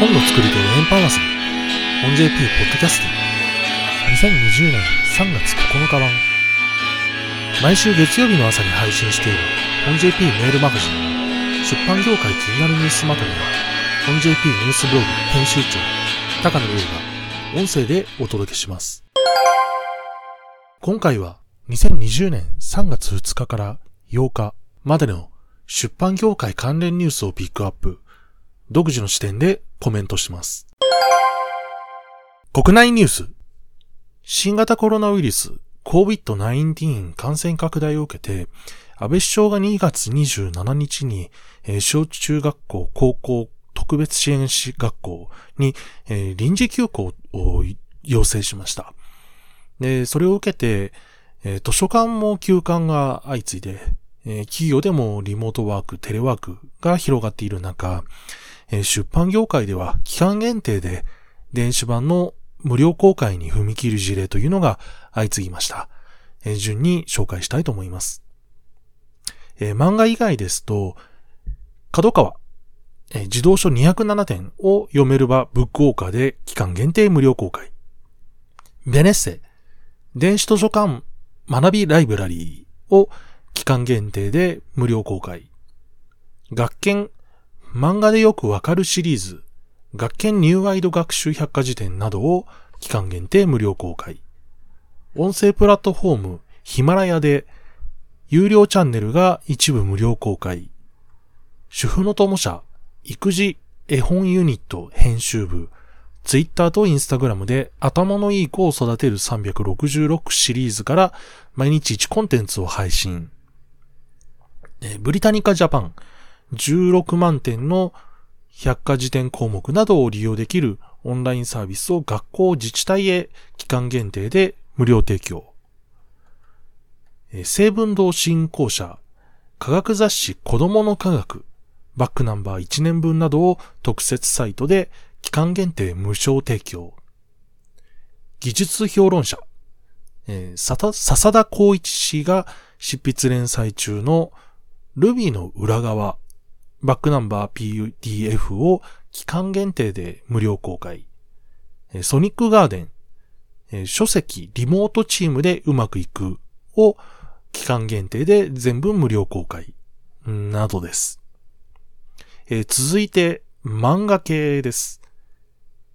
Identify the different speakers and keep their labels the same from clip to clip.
Speaker 1: 本の作り手エンパーナス、本 JP ポッドキャスティ2020年3月9日版。毎週月曜日の朝に配信している本 JP メールマガジン、出版業界気になるニュースまとめは、本 JP ニュースブログ編集長、高野優が音声でお届けします。今回は2020年3月2日から8日までの出版業界関連ニュースをピックアップ、独自の視点でコメントします。国内ニュース。新型コロナウイルス COVID-19 感染拡大を受けて、安倍首相が2月27日に、えー、小中学校、高校、特別支援士学校に、えー、臨時休校を要請しました。で、それを受けて、えー、図書館も休館が相次いで、え企業でもリモートワーク、テレワークが広がっている中、え出版業界では期間限定で電子版の無料公開に踏み切る事例というのが相次ぎました。え順に紹介したいと思います。え漫画以外ですと、角川、え自動書207点を読める場ブックオーカーで期間限定無料公開。ベネッセ、電子図書館学びライブラリーを期間限定で無料公開。学研漫画でよくわかるシリーズ、学研ニューワイド学習百科事典などを期間限定無料公開。音声プラットフォームヒマラヤで有料チャンネルが一部無料公開。主婦の友社育児絵本ユニット編集部ツイッターとインスタグラムで頭のいい子を育てる366シリーズから毎日1コンテンツを配信。ブリタニカジャパン16万点の百科事典項目などを利用できるオンラインサービスを学校自治体へ期間限定で無料提供。成文堂振興者、科学雑誌子供の科学、バックナンバー1年分などを特設サイトで期間限定無償提供。技術評論者、えー、笹田光一氏が執筆連載中の Ruby の裏側バックナンバー PDF を期間限定で無料公開。ソニックガーデン、書籍リモートチームでうまくいくを期間限定で全部無料公開。などです。続いて漫画系です。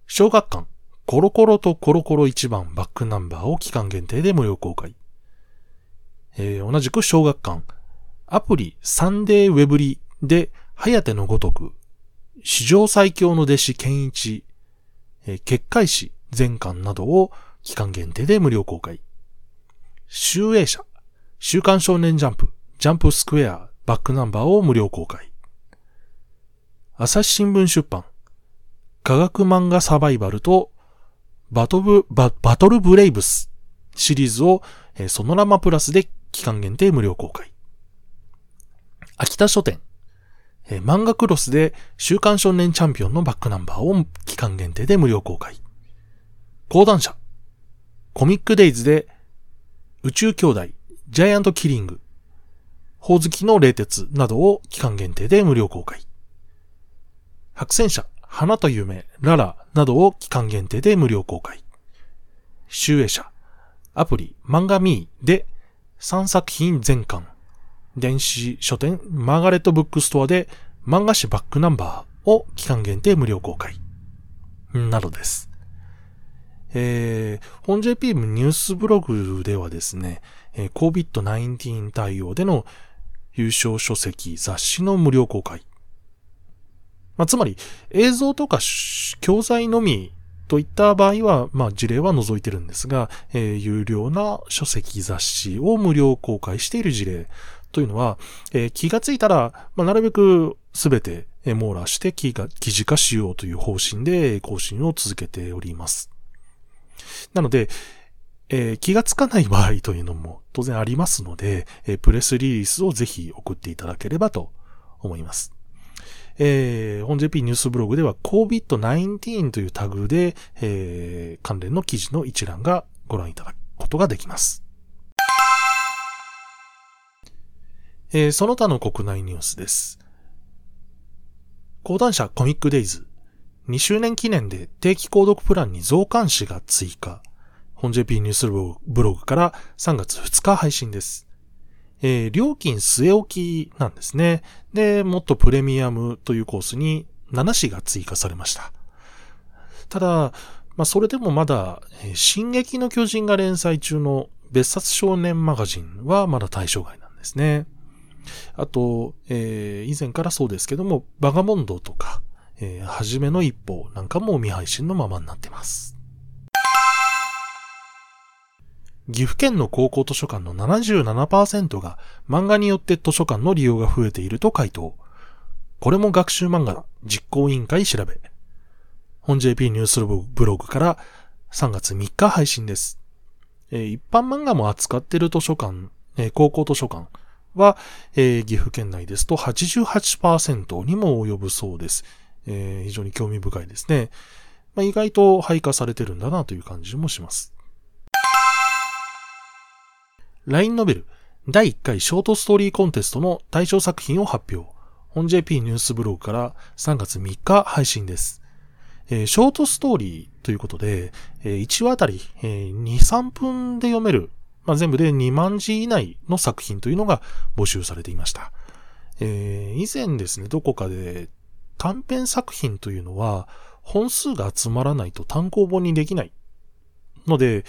Speaker 1: 小学館コロコロとコロコロ一番バックナンバーを期間限定で無料公開。えー、同じく小学館アプリサンデーウェブリで早手のごとく、史上最強の弟子健一、え結界史全巻などを期間限定で無料公開。集英社、週刊少年ジャンプ、ジャンプスクエア、バックナンバーを無料公開。朝日新聞出版、科学漫画サバイバルとバトル、ババトルブレイブスシリーズを、えそのラマプラスで期間限定無料公開。秋田書店、えー、漫画クロスで週刊少年チャンピオンのバックナンバーを期間限定で無料公開。講談社。コミック DAYS で宇宙兄弟、 GIANT KILLING、鬼灯の冷徹などを期間限定で無料公開。白泉社、花とゆめ、 LaLa などを期間限定で無料公開。集英社、アプリ、マンガ Mee で3作品全巻。電子書店マーガレットブックストアで漫画誌バックナンバーを期間限定無料公開。などです。えー、本 JP ニュースブログではですね、えー、COVID-19 対応での優勝書籍、雑誌の無料公開。まあ、つまり、映像とか教材のみといった場合は、まあ、事例は除いてるんですが、えー、有料な書籍雑誌を無料公開している事例というのは、えー、気がついたら、まあ、なるべくすべて網羅して記事化しようという方針で更新を続けております。なので、えー、気がつかない場合というのも当然ありますので、えー、プレスリリースをぜひ送っていただければと思います。えー、本 JP ニュースブログでは COVID-19 というタグで、えー、関連の記事の一覧がご覧いただくことができます。えー、その他の国内ニュースです。講談社コミックデイズ。2周年記念で定期購読プランに増刊誌が追加。本 JP ニュースブログから3月2日配信です。えー、料金据え置きなんですね。で、もっとプレミアムというコースに7誌が追加されました。ただ、まあ、それでもまだ、えー、進撃の巨人が連載中の別冊少年マガジンはまだ対象外なんですね。あと、えー、以前からそうですけども、バガモンドとか、えー、はじめの一歩なんかも未配信のままになってます。岐阜県の高校図書館の77%が漫画によって図書館の利用が増えていると回答。これも学習漫画だ実行委員会調べ。本 JP ニュースブログから3月3日配信です。えー、一般漫画も扱っている図書館、えー、高校図書館は、えー、岐阜県内ですと88%にも及ぶそうです。えー、非常に興味深いですね。まあ、意外と配下されてるんだなという感じもします。LINE ノベル第1回ショートストーリーコンテストの対象作品を発表。本 JP ニュースブログから3月3日配信です。えー、ショートストーリーということで、えー、1話あたり、えー、2、3分で読める、まあ、全部で2万字以内の作品というのが募集されていました。えー、以前ですね、どこかで短編作品というのは本数が集まらないと単行本にできない。ので、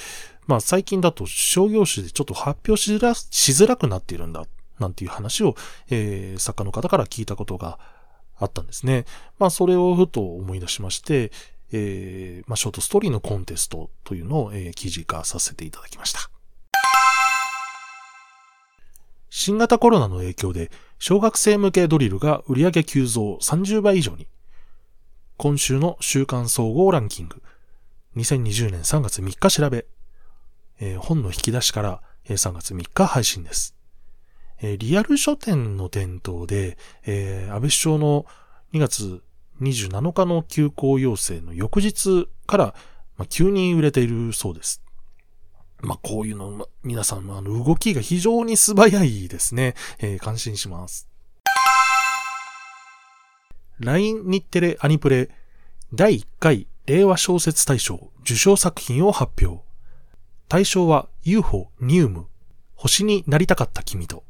Speaker 1: まあ最近だと商業誌でちょっと発表しづらしづらくなっているんだ、なんていう話を、えー、作家の方から聞いたことがあったんですね。まあそれをふと思い出しまして、えー、まあショートストーリーのコンテストというのを、えー、記事化させていただきました。新型コロナの影響で小学生向けドリルが売上急増30倍以上に。今週の週刊総合ランキング。2020年3月3日調べ。えー、本の引き出しから、えー、3月3日配信です。えー、リアル書店の伝統で、えー、安倍首相の2月27日の休校要請の翌日から、まあ、急に売れているそうです。まあ、こういうの、皆さんの動きが非常に素早いですね。えー、感心します。LINE 日テレアニプレ第1回令和小説大賞受賞作品を発表。対象は UFO ニウム星になりたかった君と。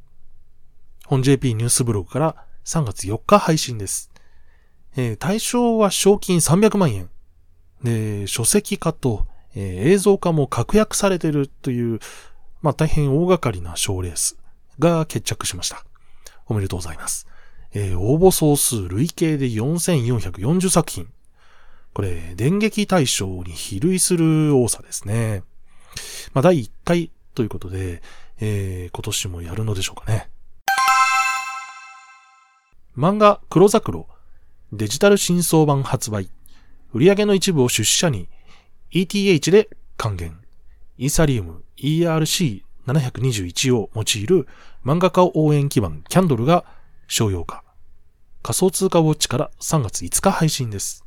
Speaker 1: 本 JP ニュースブログから3月4日配信です。えー、対象は賞金300万円。で、書籍化とえー、映像化も確約されているという、まあ大変大掛かりな賞レースが決着しました。おめでとうございます。えー、応募総数累計で4440作品。これ、電撃大賞に比類する多さですね。まあ第1回ということで、えー、今年もやるのでしょうかね。漫画黒桜デジタル新装版発売。売り上げの一部を出資者に ETH で還元。イーサリウム ERC721 を用いる漫画家応援基盤キャンドルが商用化。仮想通貨ウォッチから3月5日配信です。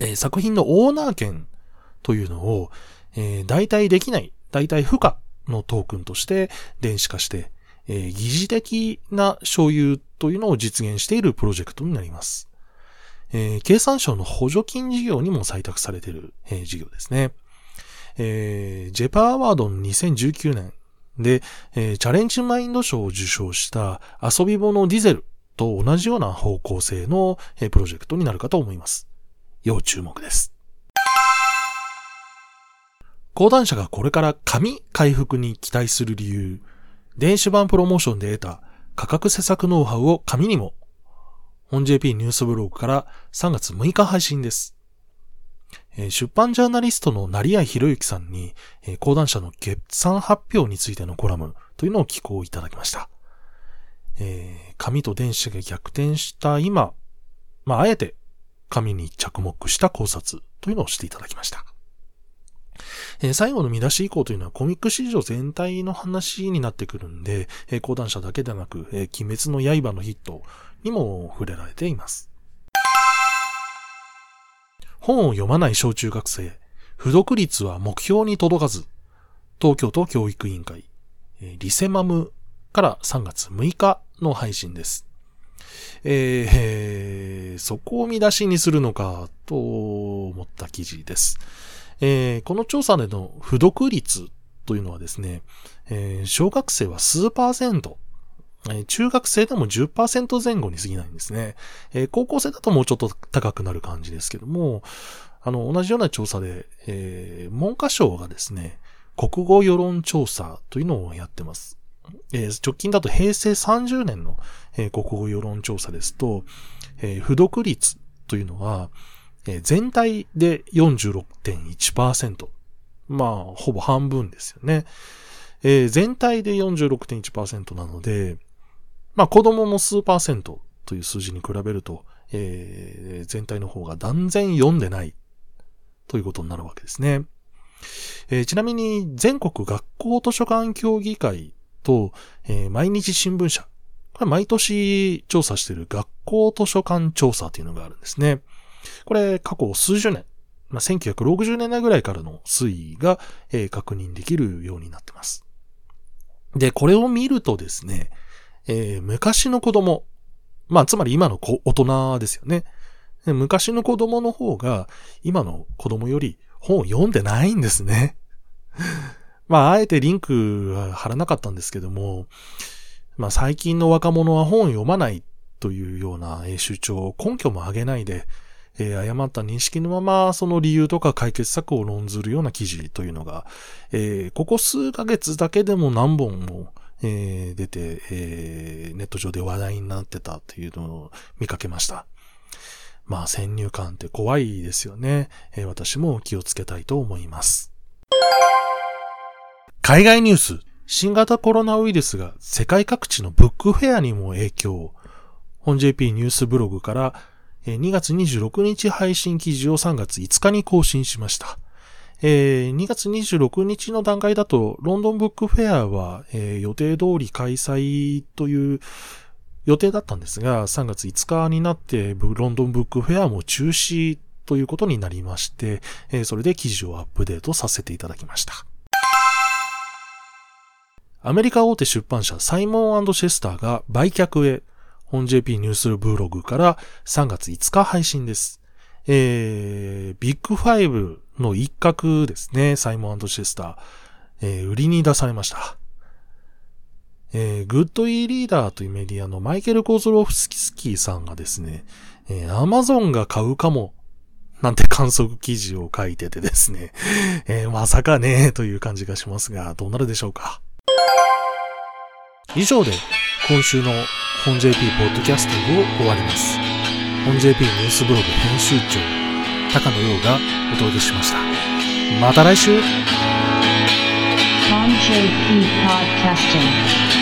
Speaker 1: えー、作品のオーナー権というのを、えー、代替できない、代替不可のトークンとして電子化して、えー、疑似的な所有というのを実現しているプロジェクトになります。えー、経産省の補助金事業にも採択されている、えー、事業ですね。えー、ジェパーアワードの2019年で、えー、チャレンジマインド賞を受賞した遊び物ディゼルと同じような方向性の、えー、プロジェクトになるかと思います。要注目です。講談社がこれから紙回復に期待する理由、電子版プロモーションで得た価格施策ノウハウを紙にも本 JP ニュースブログから3月6日配信です。出版ジャーナリストの成合博之さんに、講談社の決算発表についてのコラムというのを寄稿いただきました。えー、紙と電子が逆転した今、まあ、あえて紙に着目した考察というのをしていただきました。えー、最後の見出し以降というのはコミック市場全体の話になってくるんで、えー、講談社だけでなく、えー、鬼滅の刃のヒットにも触れられています。本を読まない小中学生、不読率は目標に届かず、東京都教育委員会、リセマムから3月6日の配信です。えー、そこを見出しにするのかと思った記事です。えー、この調査での不読率というのはですね、えー、小学生は数パーセント、え中学生でも10%前後に過ぎないんですね、え高校生だともうちょっと高くなる感じですけども、あの、同じような調査で、え文科省がですね、国語世論調査というのをやってます。えー、直近だと平成30年の、えー、国語世論調査ですと、えー、不読率というのは、え全体で46.1%。まあ、ほぼ半分ですよね。え全体で46.1%なので、まあ子供の数パーセントという数字に比べると、え全体の方が断然読んでないということになるわけですね。えちなみに全国学校図書館協議会と、えー、毎日新聞社。これ毎年調査している学校図書館調査というのがあるんですね。これ過去数十年、まあ、1960年代ぐらいからの推移が、えー、確認できるようになってます。で、これを見るとですね、えー、昔の子供、まあ、つまり今の子大人ですよね。昔の子供の方が今の子供より本を読んでないんですね。まあ、あえてリンクは貼らなかったんですけども、まあ、最近の若者は本を読まないというような主張を、根拠も挙げないで、えー、誤った認識のまま、その理由とか解決策を論ずるような記事というのが、えー、ここ数ヶ月だけでも何本も、えー、出て、えー、ネット上で話題になってたというのを見かけました。まあ、先入観って怖いですよね。えー、私も気をつけたいと思います。海外ニュース。新型コロナウイルスが世界各地のブックフェアにも影響。本 JP ニュースブログから2月26日配信記事を3月5日に更新しましたえ。2月26日の段階だと、ロンドンブックフェアはえ予定通り開催という予定だったんですが、3月5日になってロンドンブックフェアも中止ということになりまして、えそれで記事をアップデートさせていただきました。アメリカ大手出版社サイモンシェスターが売却へ、本 JP ニュースブログから3月5日配信です。えー、ビッグファイブの一角ですね、サイモンシェスター、えー、売りに出されました。えー、グッドイーリーダーというメディアのマイケル・コーズロフスキーさんがですね、えー、アマゾンが買うかも、なんて観測記事を書いててですね、えー、まさかね、という感じがしますが、どうなるでしょうか。以上で今週の本 JP ポッドキャスティングを終わります。本 JP ニュースブログ編集長、高野洋がお届けしました。また来週 JP Podcasting